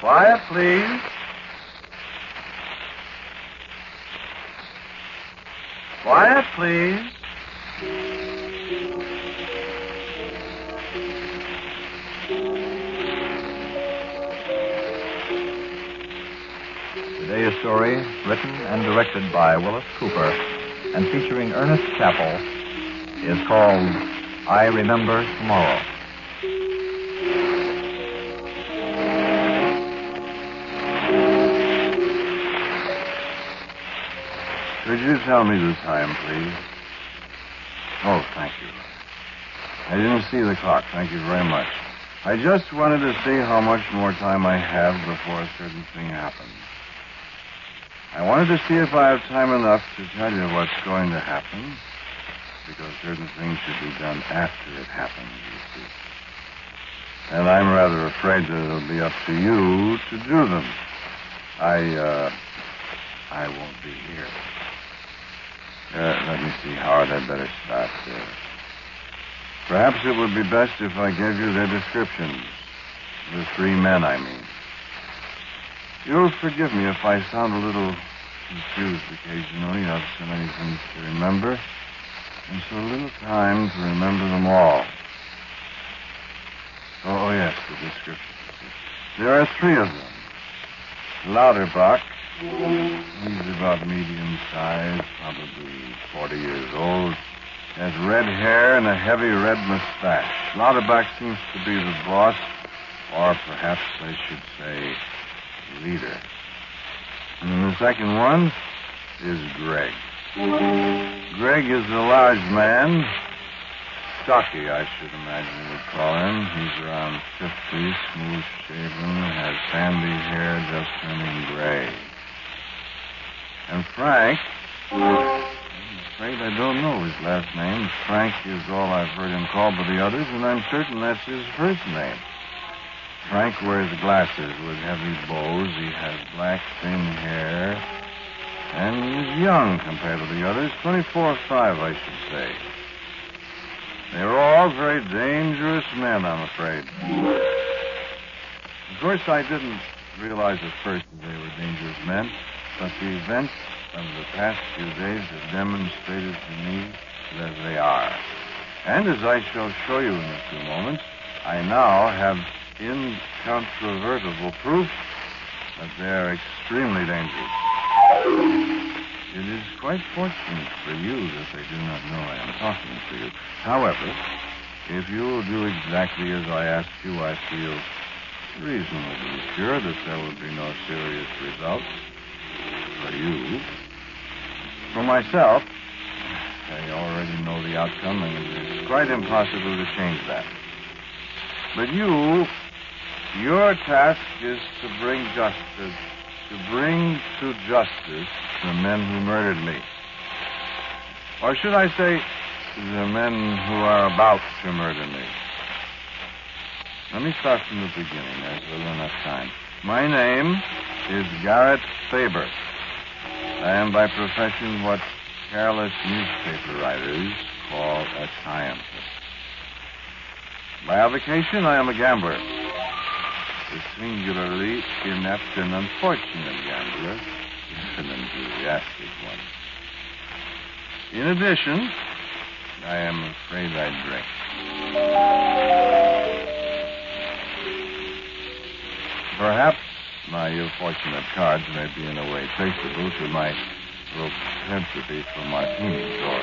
Quiet, please. Quiet, please. Today's story, written and directed by Willis Cooper and featuring Ernest Chappell, is called I Remember Tomorrow. Tell me the time, please? Oh, thank you. I didn't see the clock. Thank you very much. I just wanted to see how much more time I have before a certain thing happens. I wanted to see if I have time enough to tell you what's going to happen, because certain things should be done after it happens, you see. And I'm rather afraid that it'll be up to you to do them. I, uh, I won't be here. Uh, let me see, Howard. I'd better start there. Perhaps it would be best if I gave you their descriptions. The three men, I mean. You'll forgive me if I sound a little confused occasionally. I've so many things to remember, and so little time to remember them all. Oh, yes, the descriptions. There are three of them. Lauterbach, He's about medium size, probably 40 years old. Has red hair and a heavy red mustache. Lauterbach seems to be the boss, or perhaps I should say leader. And the second one is Greg. Greg is a large man. Stocky, I should imagine would call him. He's around 50, smooth shaven, has sandy hair just turning gray. And Frank, I'm afraid I don't know his last name. Frank is all I've heard him called by the others, and I'm certain that's his first name. Frank wears glasses with heavy bows. He has black, thin hair. And he's young compared to the others. 24 or 5, I should say. They're all very dangerous men, I'm afraid. Of course, I didn't realize at first that they were dangerous men, but the events of the past few days have demonstrated to me that they are. And as I shall show you in a few moments, I now have incontrovertible proof that they are extremely dangerous. It is quite fortunate for you that they do not know I am talking to you. However, if you will do exactly as I ask you, I feel reasonably sure that there will be no serious results for you. For myself, I already know the outcome, and it is quite impossible to change that. But you, your task is to bring justice, to bring to justice the men who murdered me. Or should I say, the men who are about to murder me. Let me start from the beginning. There's little enough time. My name is Garrett Faber. I am by profession what careless newspaper writers call a scientist. By avocation, I am a gambler. A singularly inept and unfortunate gambler, an enthusiastic one. In addition, I am afraid I drink. Perhaps my ill-fortunate cards may be in a way traceable to my propensity for martinis, or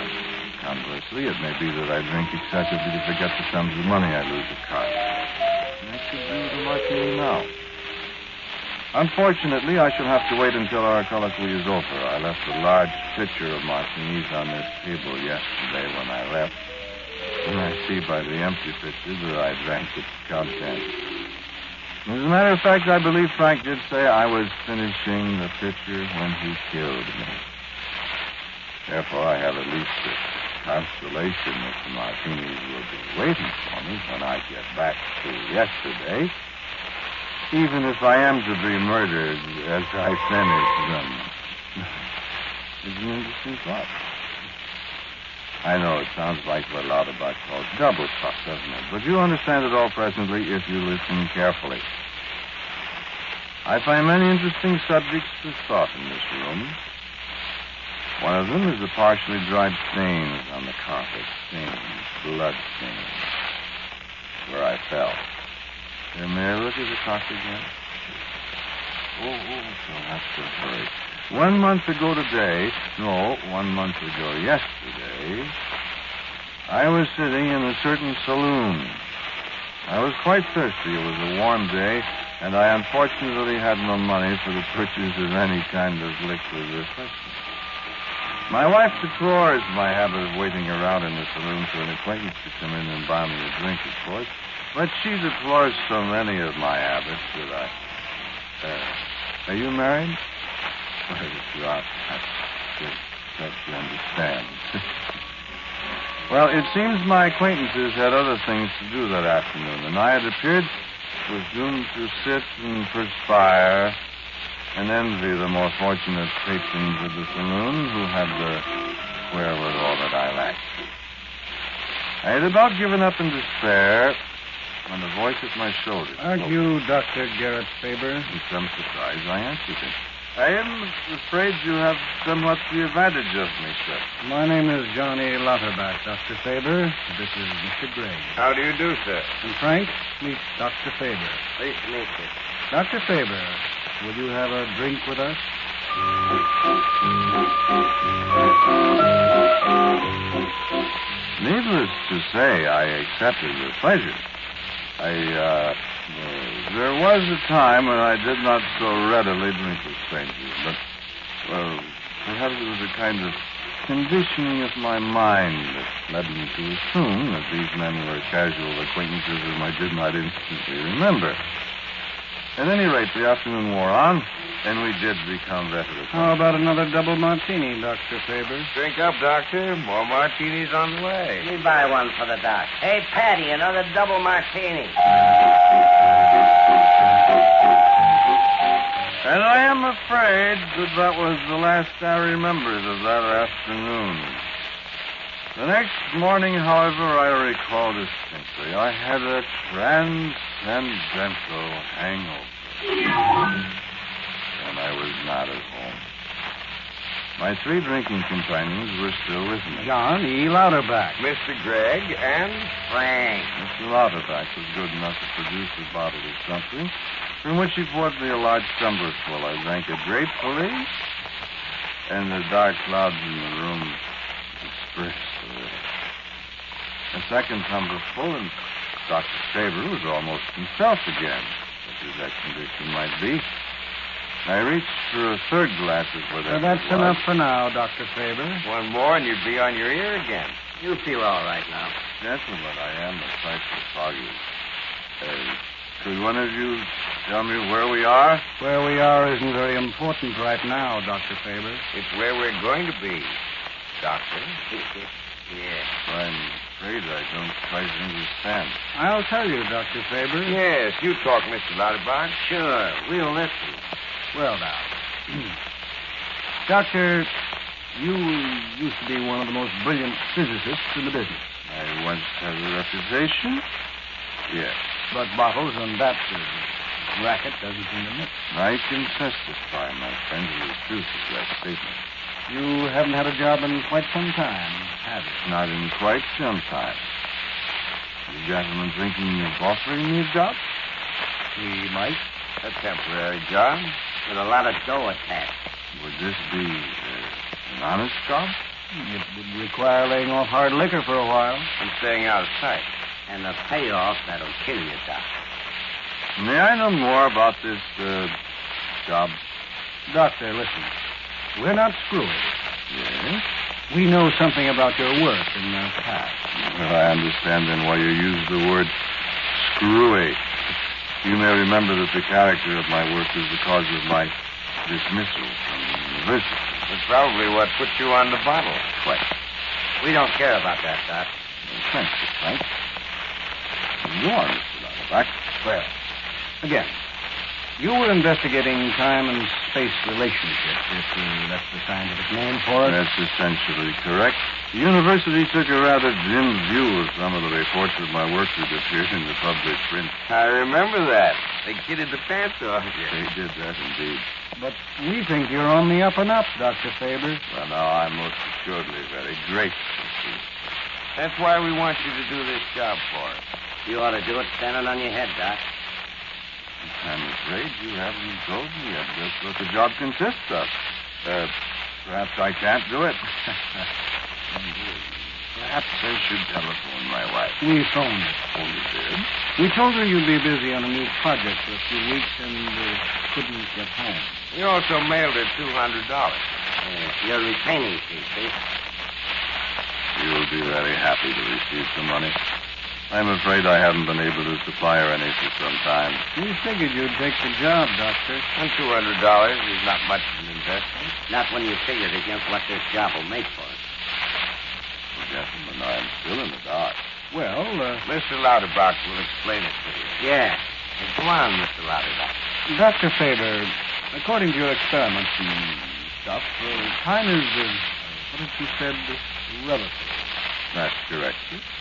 conversely, it may be that I drink excessively to forget the sums of money I lose at cards. I could do a martini now. Unfortunately, I shall have to wait until our colloquy is over. I left a large pitcher of martinis on this table yesterday when I left. And I see by the empty pitcher that I drank its contents. As a matter of fact, I believe Frank did say I was finishing the picture when he killed me. Therefore, I have at least the consolation that the martinis will be waiting for me when I get back to yesterday even if I am to be murdered as I finish them. it's an interesting thought. I know it sounds like what Lauterbach calls double talk, doesn't it? But you'll understand it all presently if you listen carefully. I find many interesting subjects for thought in this room. One of them is the partially dried stains on the carpet. Stains, blood stains, where I fell. May I look at the clock again? Oh, oh, so that's the hurry. One month ago today, no, one month ago yesterday, I was sitting in a certain saloon. I was quite thirsty. It was a warm day, and I unfortunately had no money for the purchase of any kind of liquid refreshment. My wife deplores my habit of waiting around in the saloon for an acquaintance to come in and buy me a drink, of course. But she deplores so many of my habits that I. Uh, are you married? Well, if you are, that's just that you understand. well, it seems my acquaintances had other things to do that afternoon, and I had appeared was doomed to sit and perspire and envy the more fortunate patrons of the saloon who had the wherewithal that I lacked. I had about given up in despair when a voice at my shoulder. Aren't spoke. you Dr. Garrett Faber? In some surprise, I answered him. I am afraid you have somewhat the advantage of me, sir. My name is Johnny Lauterbach, Dr. Faber. This is Mr. Gregg. How do you do, sir? And Frank, meet Dr. Faber. Pleased to meet you. Dr. Faber, will you have a drink with us? Needless to say, I accepted with pleasure. I, uh, there was a time when I did not so readily drink with strangers, but, well, perhaps it was a kind of conditioning of my mind that led me to assume that these men were casual acquaintances whom I did not instantly remember. At any rate, the afternoon wore on, and we did become veterans. How about another double martini, Dr. Faber? Drink up, Doctor. More martinis on the way. Let me buy one for the doc. Hey, Patty, another double martini. And I am afraid that that was the last I remembered of that afternoon. The next morning, however, I recall distinctly. I had a transcendental hangover. And I was not at home. My three drinking companions were still with me. John E. Lauterbach. Mr. Gregg and Frank. Mr. Lauterbach was good enough to produce a bottle of something, from which he poured me a large tumblerful. I drank it gratefully, and the dark clouds in the room dispersed a little. A second tumblerful, and Dr. Faber was almost himself again, such as that condition might be. I reached for a third glass of whatever. Well, that's it was. enough for now, Dr. Faber. one more, and you'd be on your ear again. You feel all right now. Gentlemen, I am a trifle foggy. Uh, could one of you tell me where we are? Where we are isn't very important right now, Dr. Faber. It's where we're going to be, Doctor. yes. I'm afraid I don't quite understand. I'll tell you, Dr. Faber. Yes, you talk, Mr. Lauterbach. Sure, we'll listen. Well, now. Doctor, you used to be one of the most brilliant physicists in the business. I once had a reputation. Yes. But bottles and that racket doesn't seem to mix. I can testify, my friend, to the truth of that statement. You haven't had a job in quite some time, have you? Not in quite some time. You gentlemen thinking of offering me a job? We might. A temporary job. With a lot of dough attached. Would this be uh, an honest job? It would require laying off hard liquor for a while. And staying out of sight. And a payoff that'll kill you, Doc. May I know more about this uh, job? Doctor, listen. We're not screwy. Yes. We know something about your work in the past. Well, I understand then why you use the word screwy. You may remember that the character of my work was the cause of my dismissal from the university. That's probably what put you on the bottle. What? We don't care about that, Doc. Thank you, Frank. Go on, Mr. Lauterbach. Well, again, you were investigating time and space relationships, if uh, that's the scientific name for it. That's essentially correct. The university took a rather dim view of some of the reports of my work that appeared in the public print. I remember that. They kidded the pants off you. They did that indeed. But we think you're on the up and up, Dr. Faber. Well, now, I'm most assuredly very grateful to you. That's why we want you to do this job for us. You ought to do it standing on your head, Doc. I'm afraid you haven't told me yet just what the job consists of. Uh, perhaps I can't do it. perhaps I should telephone my wife. We phoned her. Oh, you did? We told her you'd be busy on a new project for a few weeks and uh, couldn't get home. We also mailed her $200. Uh, your retaining fee, see? You'll be very happy to receive some money. I'm afraid I haven't been able to supply her any for some time. We figured you'd take the job, Doctor. And $200 is not much of an investment. Not when you figured against what this job will make for us. Well, gentlemen, I'm still in the dark. Well, uh, Mr. Lauterbach will explain it to you. Yeah. Hey, Go on, Mr. Lauterbach. Dr. Faber, according to your experiments and stuff, uh, time is, uh, what did you said, relative. That's correct.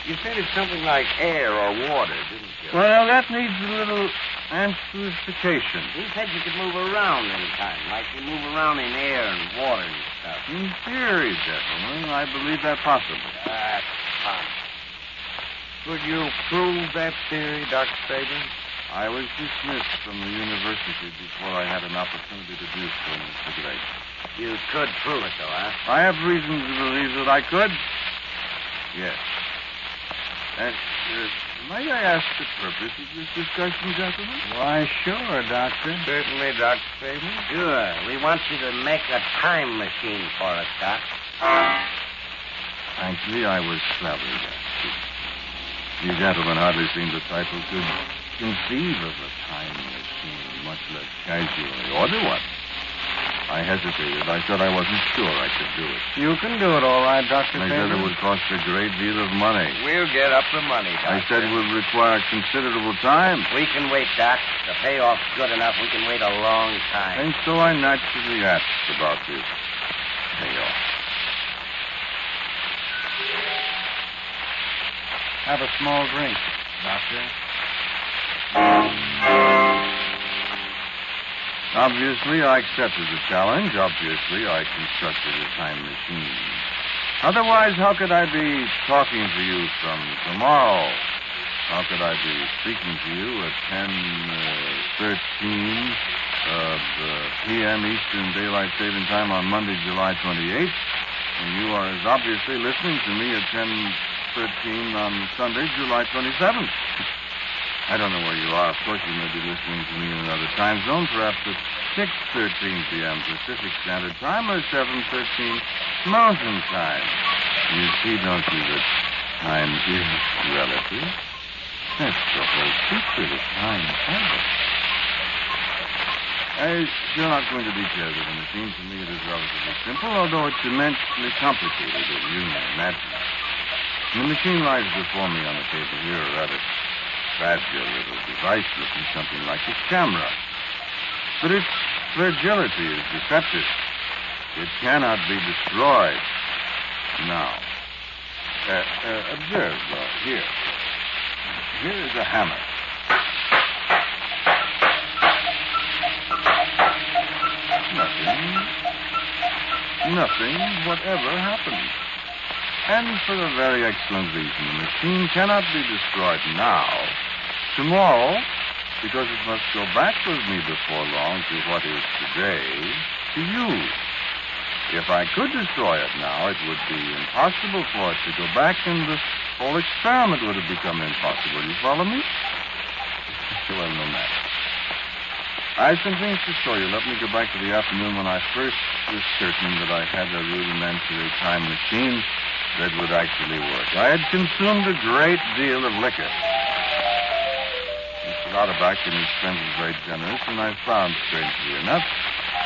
You said it's something like air or water, didn't you? Well, that needs a little amplification. He said you could move around in time, like you move around in air and water and stuff. In theory, gentlemen, I believe that possible. That's fine. Could you prove that theory, Dr. Faber? I was dismissed from the university before I had an opportunity to do so, Mr. Gregg. You could prove it, though, huh? I have reason to believe that I could. Yes. And, uh, may I ask the purpose of this discussion, gentlemen? Why, sure, Doctor. Certainly, Dr. Faber. Sure. We want you to make a time machine for us, Doc. Frankly, I was flabbergasted. You gentlemen hardly seem the type who could conceive of a time machine, much less casually order one. I hesitated. I said I wasn't sure I could do it. You can do it all right, Dr. They said it would cost a great deal of money. We'll get up the money, I said it would require considerable time. We can wait, Doc. The payoff's good enough. We can wait a long time. And so I naturally asked about this payoff. Have a small drink, Doctor. Obviously, I accepted the challenge. Obviously, I constructed a time machine. Otherwise, how could I be talking to you from tomorrow? How could I be speaking to you at 10, uh, 13 of uh, p.m. Eastern Daylight Saving Time on Monday, July 28th? And you are as obviously listening to me at 10, 13 on Sunday, July 27th. I don't know where you are. Of course, you may be listening to me in another time zone, perhaps at 6.13 p.m. Pacific Standard Time or 7.13 Mountain Time. You see, don't you, that time is relative? That's the whole secret of time travel. I shall not go into details of the machine. To me, it is relatively simple, although it's immensely complicated, as you may imagine. The machine lies before me on the table here, rather fragile little device looking something like a camera. But its fragility is deceptive. It cannot be destroyed. Now, uh, uh, observe uh, here. Here is a hammer. Nothing. Nothing whatever happened. And for a very excellent reason. The machine cannot be destroyed now. Tomorrow, because it must go back with me before long to what is today, to you. If I could destroy it now, it would be impossible for it to go back, and the whole experiment would have become impossible. You follow me? well, no matter. I have some things to show you. Let me go back to the afternoon when I first was certain that I had a rudimentary time machine that would actually work. I had consumed a great deal of liquor. Lauterbach and his friends were very generous, and I found, strangely enough,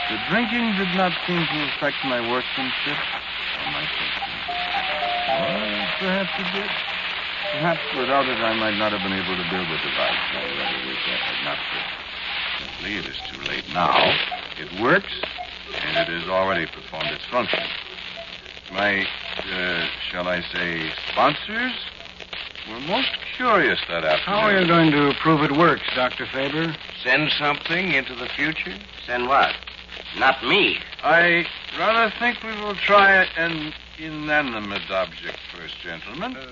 that drinking did not seem to affect my workmanship or my thinking. Well, perhaps it did. Perhaps without it I might not have been able to build the device. I rather wish I had not. Simply, it is too late now. It works, and it has already performed its function. My, uh, shall I say, sponsors were most curious that afternoon. How are you going to prove it works, Dr. Faber? Send something into the future? Send what? Not me. I rather think we will try an inanimate object first, gentlemen. Uh,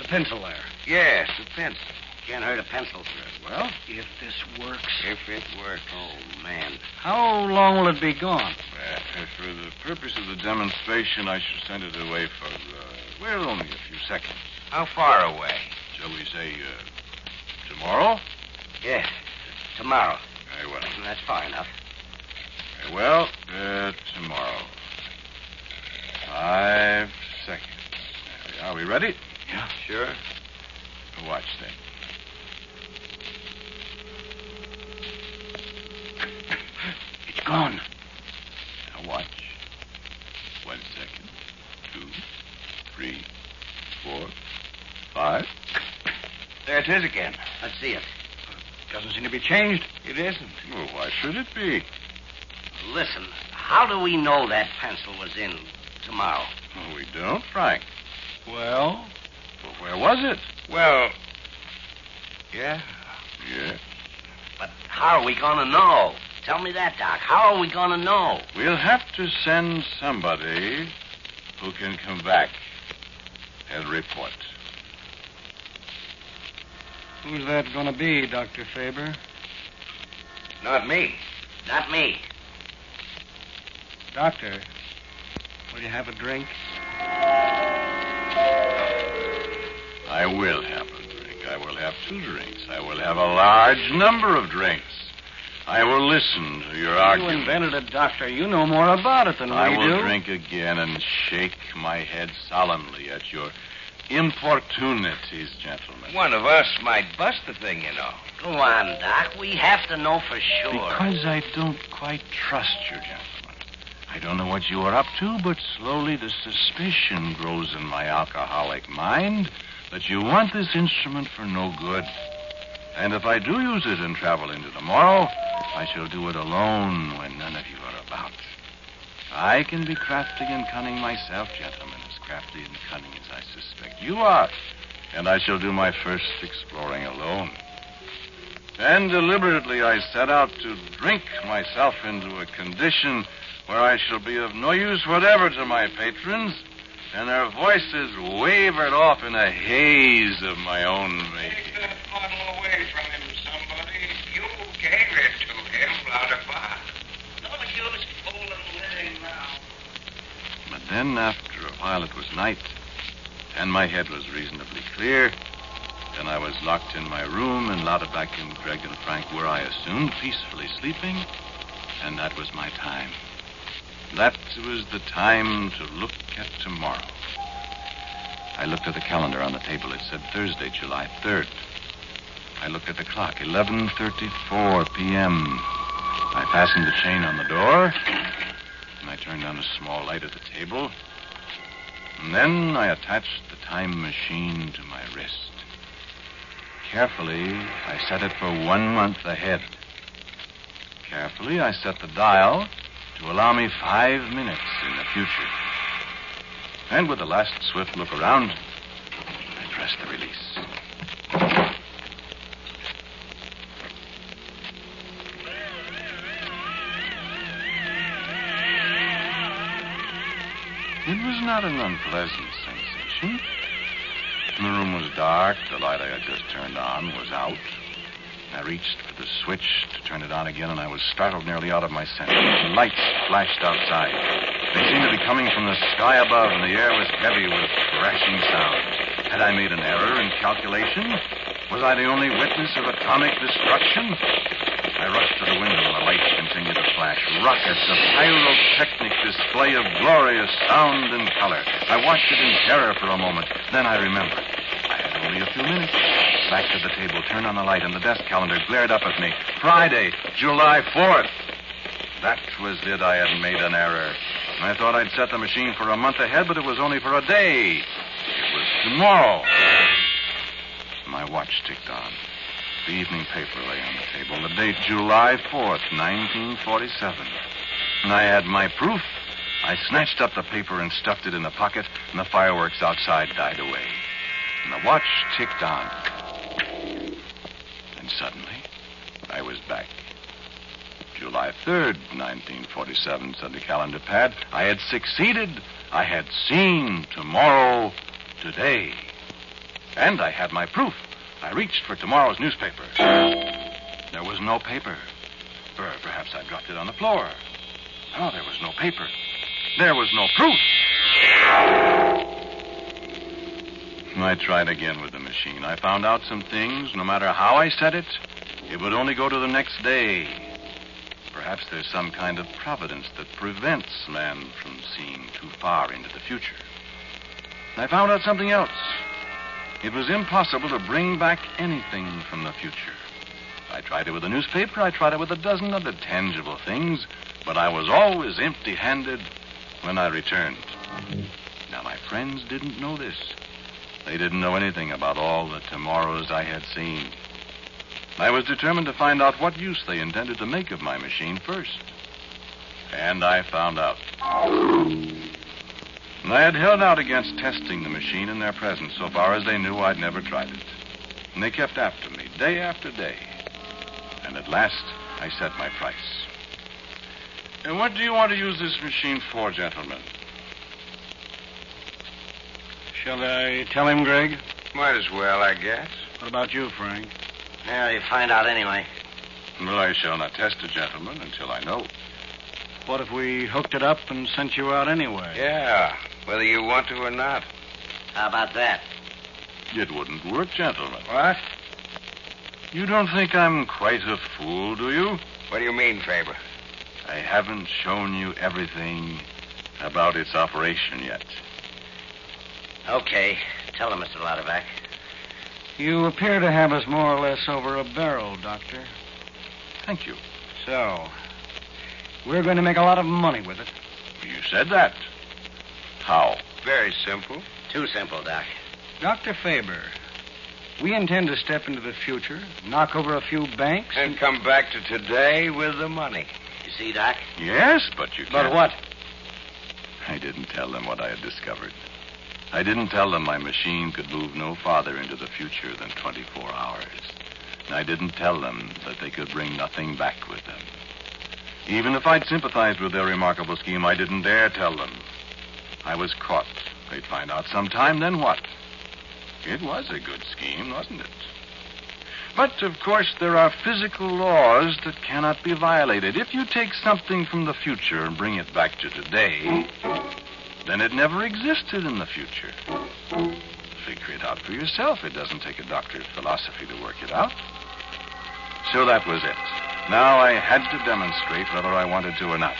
the pencil there. Yes, the pencil. Can't hurt a pencil. Sir. Well, If this works. If it works. Oh, man. How long will it be gone? For the purpose of the demonstration, I shall send it away for, uh, well, only a few seconds. How far away? Shall we say, uh, tomorrow? Yes. Tomorrow. Very well. That's far enough. Very well, uh, tomorrow. Five seconds. We are. we ready? Yeah. Sure. Watch then. It's gone. Now watch. One second. Two, three, four, five. There it is again. Let's see it. Doesn't seem to be changed. It isn't. Well, why should it be? Listen, how do we know that pencil was in tomorrow? Well, we don't, Frank. Well, Well, where was it? Well, yeah. Yeah. But how are we going to know? Tell me that, Doc. How are we going to know? We'll have to send somebody who can come back and report. Who's that going to be, Dr. Faber? Not me. Not me. Doctor, will you have a drink? I will have a drink. I will have two drinks. I will have a large number of drinks. I will listen to your You argument. invented it, Doctor. You know more about it than I we do. I will drink again and shake my head solemnly at your importunities, gentlemen. One of us might bust the thing, you know. Go on, Doc. We have to know for sure. Because I don't quite trust you, gentlemen. I don't know what you are up to, but slowly the suspicion grows in my alcoholic mind that you want this instrument for no good. And if I do use it and travel into tomorrow, I shall do it alone when none of you are about. I can be crafty and cunning myself, gentlemen, as crafty and cunning as I suspect you are. And I shall do my first exploring alone. And deliberately I set out to drink myself into a condition where I shall be of no use whatever to my patrons, and their voices wavered off in a haze of my own making. that bottle away from him, somebody. You gave it to him, Lauterbach. No use fooling with him now. But then, after a while, it was night, and my head was reasonably clear. Then I was locked in my room, and Lauterbach and Greg and Frank were, I assumed, peacefully sleeping, and that was my time. That was the time to look at tomorrow. I looked at the calendar on the table. It said Thursday, July 3rd. I looked at the clock, 11:34 p.m. I fastened the chain on the door, and I turned on a small light at the table. And then I attached the time machine to my wrist. Carefully, I set it for one month ahead. Carefully, I set the dial to allow me five minutes in the future. And with a last swift look around, I pressed the release. Not an unpleasant sensation. The room was dark. The light I had just turned on was out. I reached for the switch to turn it on again, and I was startled nearly out of my senses. Lights flashed outside. They seemed to be coming from the sky above, and the air was heavy with crashing sound. Had I made an error in calculation? Was I the only witness of atomic destruction? I rushed to the window, and the lights continued to flash. Rockets, a pyrotechnic display of glorious sound and color. I watched it in terror for a moment. Then I remembered. I had only a few minutes. Back to the table, turned on the light, and the desk calendar glared up at me. Friday, July 4th. That was it. I had made an error. I thought I'd set the machine for a month ahead, but it was only for a day. It was tomorrow. My watch ticked on. The evening paper lay on the table. The date, July 4th, 1947. And I had my proof. I snatched up the paper and stuffed it in the pocket, and the fireworks outside died away. And the watch ticked on. And suddenly, I was back. July 3rd, 1947, said the calendar pad. I had succeeded. I had seen tomorrow today. And I had my proof. I reached for tomorrow's newspaper. There was no paper. Or perhaps I dropped it on the floor. No, there was no paper. There was no proof. I tried again with the machine. I found out some things. No matter how I said it, it would only go to the next day. Perhaps there's some kind of providence that prevents man from seeing too far into the future. I found out something else. It was impossible to bring back anything from the future. I tried it with a newspaper, I tried it with a dozen other tangible things, but I was always empty handed when I returned. Now, my friends didn't know this. They didn't know anything about all the tomorrows I had seen. I was determined to find out what use they intended to make of my machine first. And I found out. And I had held out against testing the machine in their presence so far as they knew I'd never tried it. And they kept after me, day after day. And at last, I set my price. And what do you want to use this machine for, gentlemen? Shall I tell him, Greg? Might as well, I guess. What about you, Frank? Yeah, you find out anyway. Well, I shall not test it, gentlemen, until I know. What if we hooked it up and sent you out anyway? Yeah, whether you want to or not. How about that? It wouldn't work, gentlemen. What? You don't think I'm quite a fool, do you? What do you mean, Faber? I haven't shown you everything about its operation yet. Okay. Tell him, Mr. Lauterbach. You appear to have us more or less over a barrel, Doctor. Thank you. So, we're going to make a lot of money with it. You said that. How? Very simple. Too simple, Doc. Dr. Faber, we intend to step into the future, knock over a few banks. And come back to today with the money. You see, Doc? Yes, but you can't. But what? I didn't tell them what I had discovered. I didn't tell them my machine could move no farther into the future than 24 hours. And I didn't tell them that they could bring nothing back with them. Even if I'd sympathized with their remarkable scheme, I didn't dare tell them. I was caught. They'd find out sometime, then what? It was a good scheme, wasn't it? But, of course, there are physical laws that cannot be violated. If you take something from the future and bring it back to today, then it never existed in the future. Figure it out for yourself. It doesn't take a doctor's philosophy to work it out. So that was it. Now I had to demonstrate whether I wanted to or not.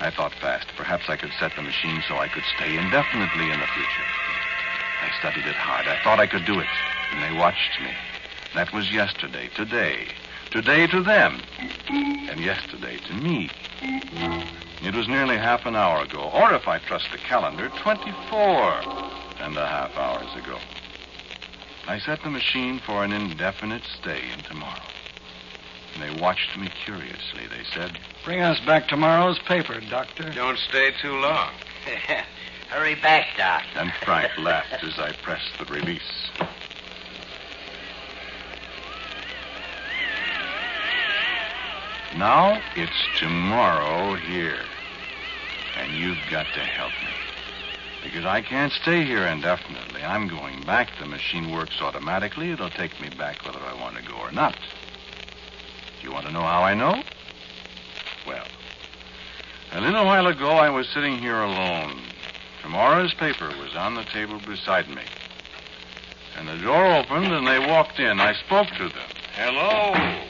I thought fast. Perhaps I could set the machine so I could stay indefinitely in the future. I studied it hard. I thought I could do it. And they watched me. That was yesterday, today. Today to them. And yesterday to me. It was nearly half an hour ago, or if I trust the calendar, 24 and a half hours ago. I set the machine for an indefinite stay in tomorrow. And they watched me curiously. They said, Bring us back tomorrow's paper, Doctor. Don't stay too long. Hurry back, Doc. and Frank laughed as I pressed the release. Now it's tomorrow here. And you've got to help me. Because I can't stay here indefinitely. I'm going back. The machine works automatically. It'll take me back whether I want to go or not. You want to know how I know? Well, a little while ago I was sitting here alone. Tomorrow's paper was on the table beside me. And the door opened and they walked in. I spoke to them. Hello.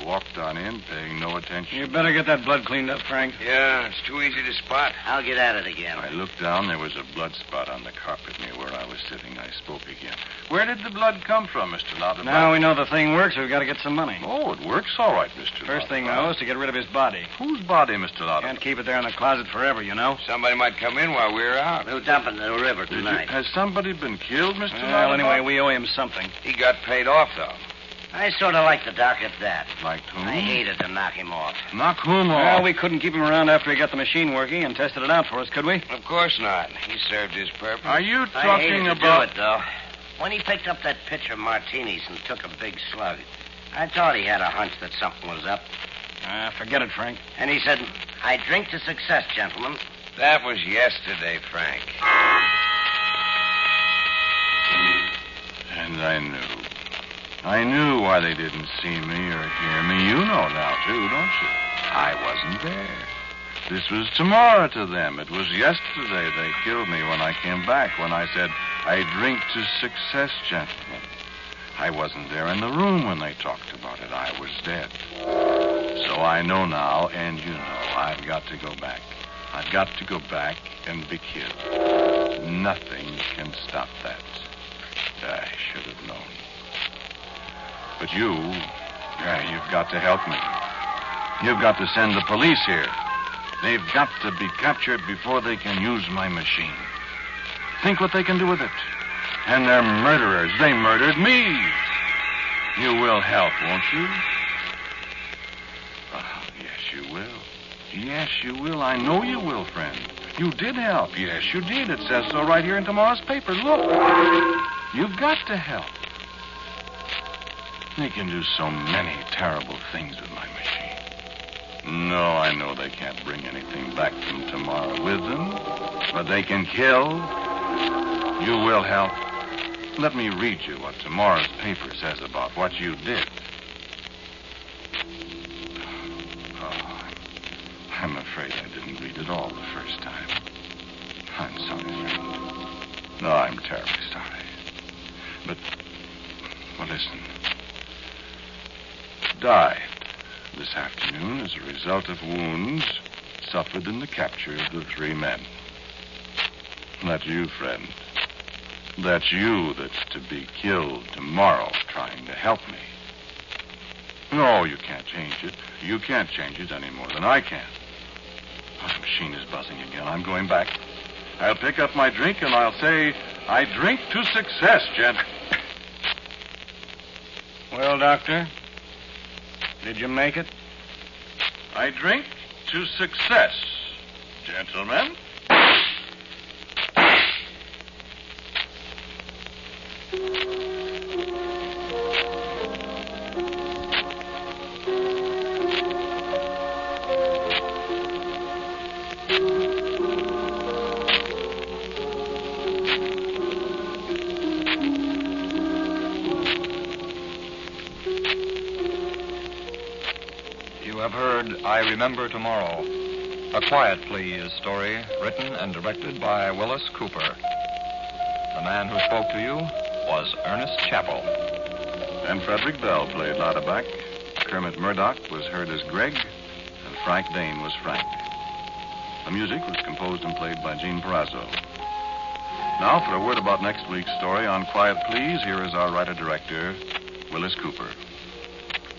They walked on in, paying no attention. You better get that blood cleaned up, Frank. Yeah, it's too easy to spot. I'll get at it again. I looked down. There was a blood spot on the carpet near where I was sitting. I spoke again. Where did the blood come from, Mr. Lauterbach? Now we know the thing works, we've got to get some money. Oh, it works all right, Mr. First thing we Lauterbach. know is to get rid of his body. Whose body, Mr. Lauterbach? Can't keep it there in the closet forever, you know. Somebody might come in while we're out. We'll dump it in the river Did you- tonight. has somebody been killed, Mr. Well, Lauterbach? anyway, we owe him something. He got paid off, though. I sort of like the doc at that. Like whom? I hated to knock him off. Knock whom off? Well, we couldn't keep him around after he got the machine working and tested it out for us, could we? Of course not. He served his purpose. Are you talking I talking hated to about... do it, though. When he picked up that pitcher of martinis and took a big slug, I thought he had a hunch that something was up. Ah, forget it, Frank. And he said, I drink to success, gentlemen. That was yesterday, Frank. And I knew. I knew why they didn't see me or hear me. You know now, too, don't you? I wasn't there. This was tomorrow to them. It was yesterday they killed me when I came back, when I said, I drink to success, gentlemen. I wasn't there in the room when they talked about it. I was dead. So I know now, and you know, I've got to go back. I've got to go back and be killed. Nothing can stop that. I should have known. But you, yeah, you've got to help me. You've got to send the police here. They've got to be captured before they can use my machine. Think what they can do with it. And they're murderers. They murdered me. You will help, won't you? Oh, yes, you will. Yes, you will. I know you will, friend. You did help. Yes, you did. It says so right here in tomorrow's paper. Look. You've got to help. They can do so many terrible things with my machine. No, I know they can't bring anything back from tomorrow with them, but they can kill. You will help. Let me read you what tomorrow's paper says about what you did. Result of wounds suffered in the capture of the three men. That's you, friend. That's you that's to be killed tomorrow trying to help me. No, you can't change it. You can't change it any more than I can. Oh, the machine is buzzing again. I'm going back. I'll pick up my drink and I'll say, I drink to success, gent. Well, Doctor, did you make it? I drink to success, gentlemen. Remember Tomorrow, a Quiet Please story written and directed by Willis Cooper. The man who spoke to you was Ernest Chappell. And Frederick Bell played Lauterbach. Kermit Murdock was heard as Greg, and Frank Dane was Frank. The music was composed and played by Gene Perazzo. Now, for a word about next week's story on Quiet Please, here is our writer-director, Willis Cooper.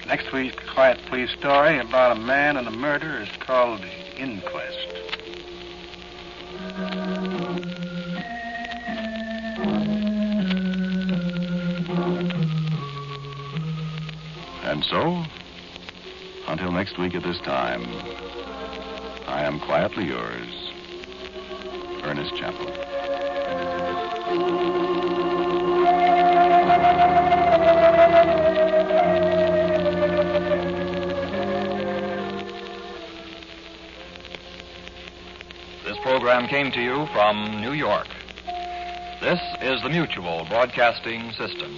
Next week's Quiet Please story about a man and a murder is called inquest. And so, until next week at this time, I am quietly yours, Ernest Chappell. Program came to you from New York. This is the Mutual Broadcasting System.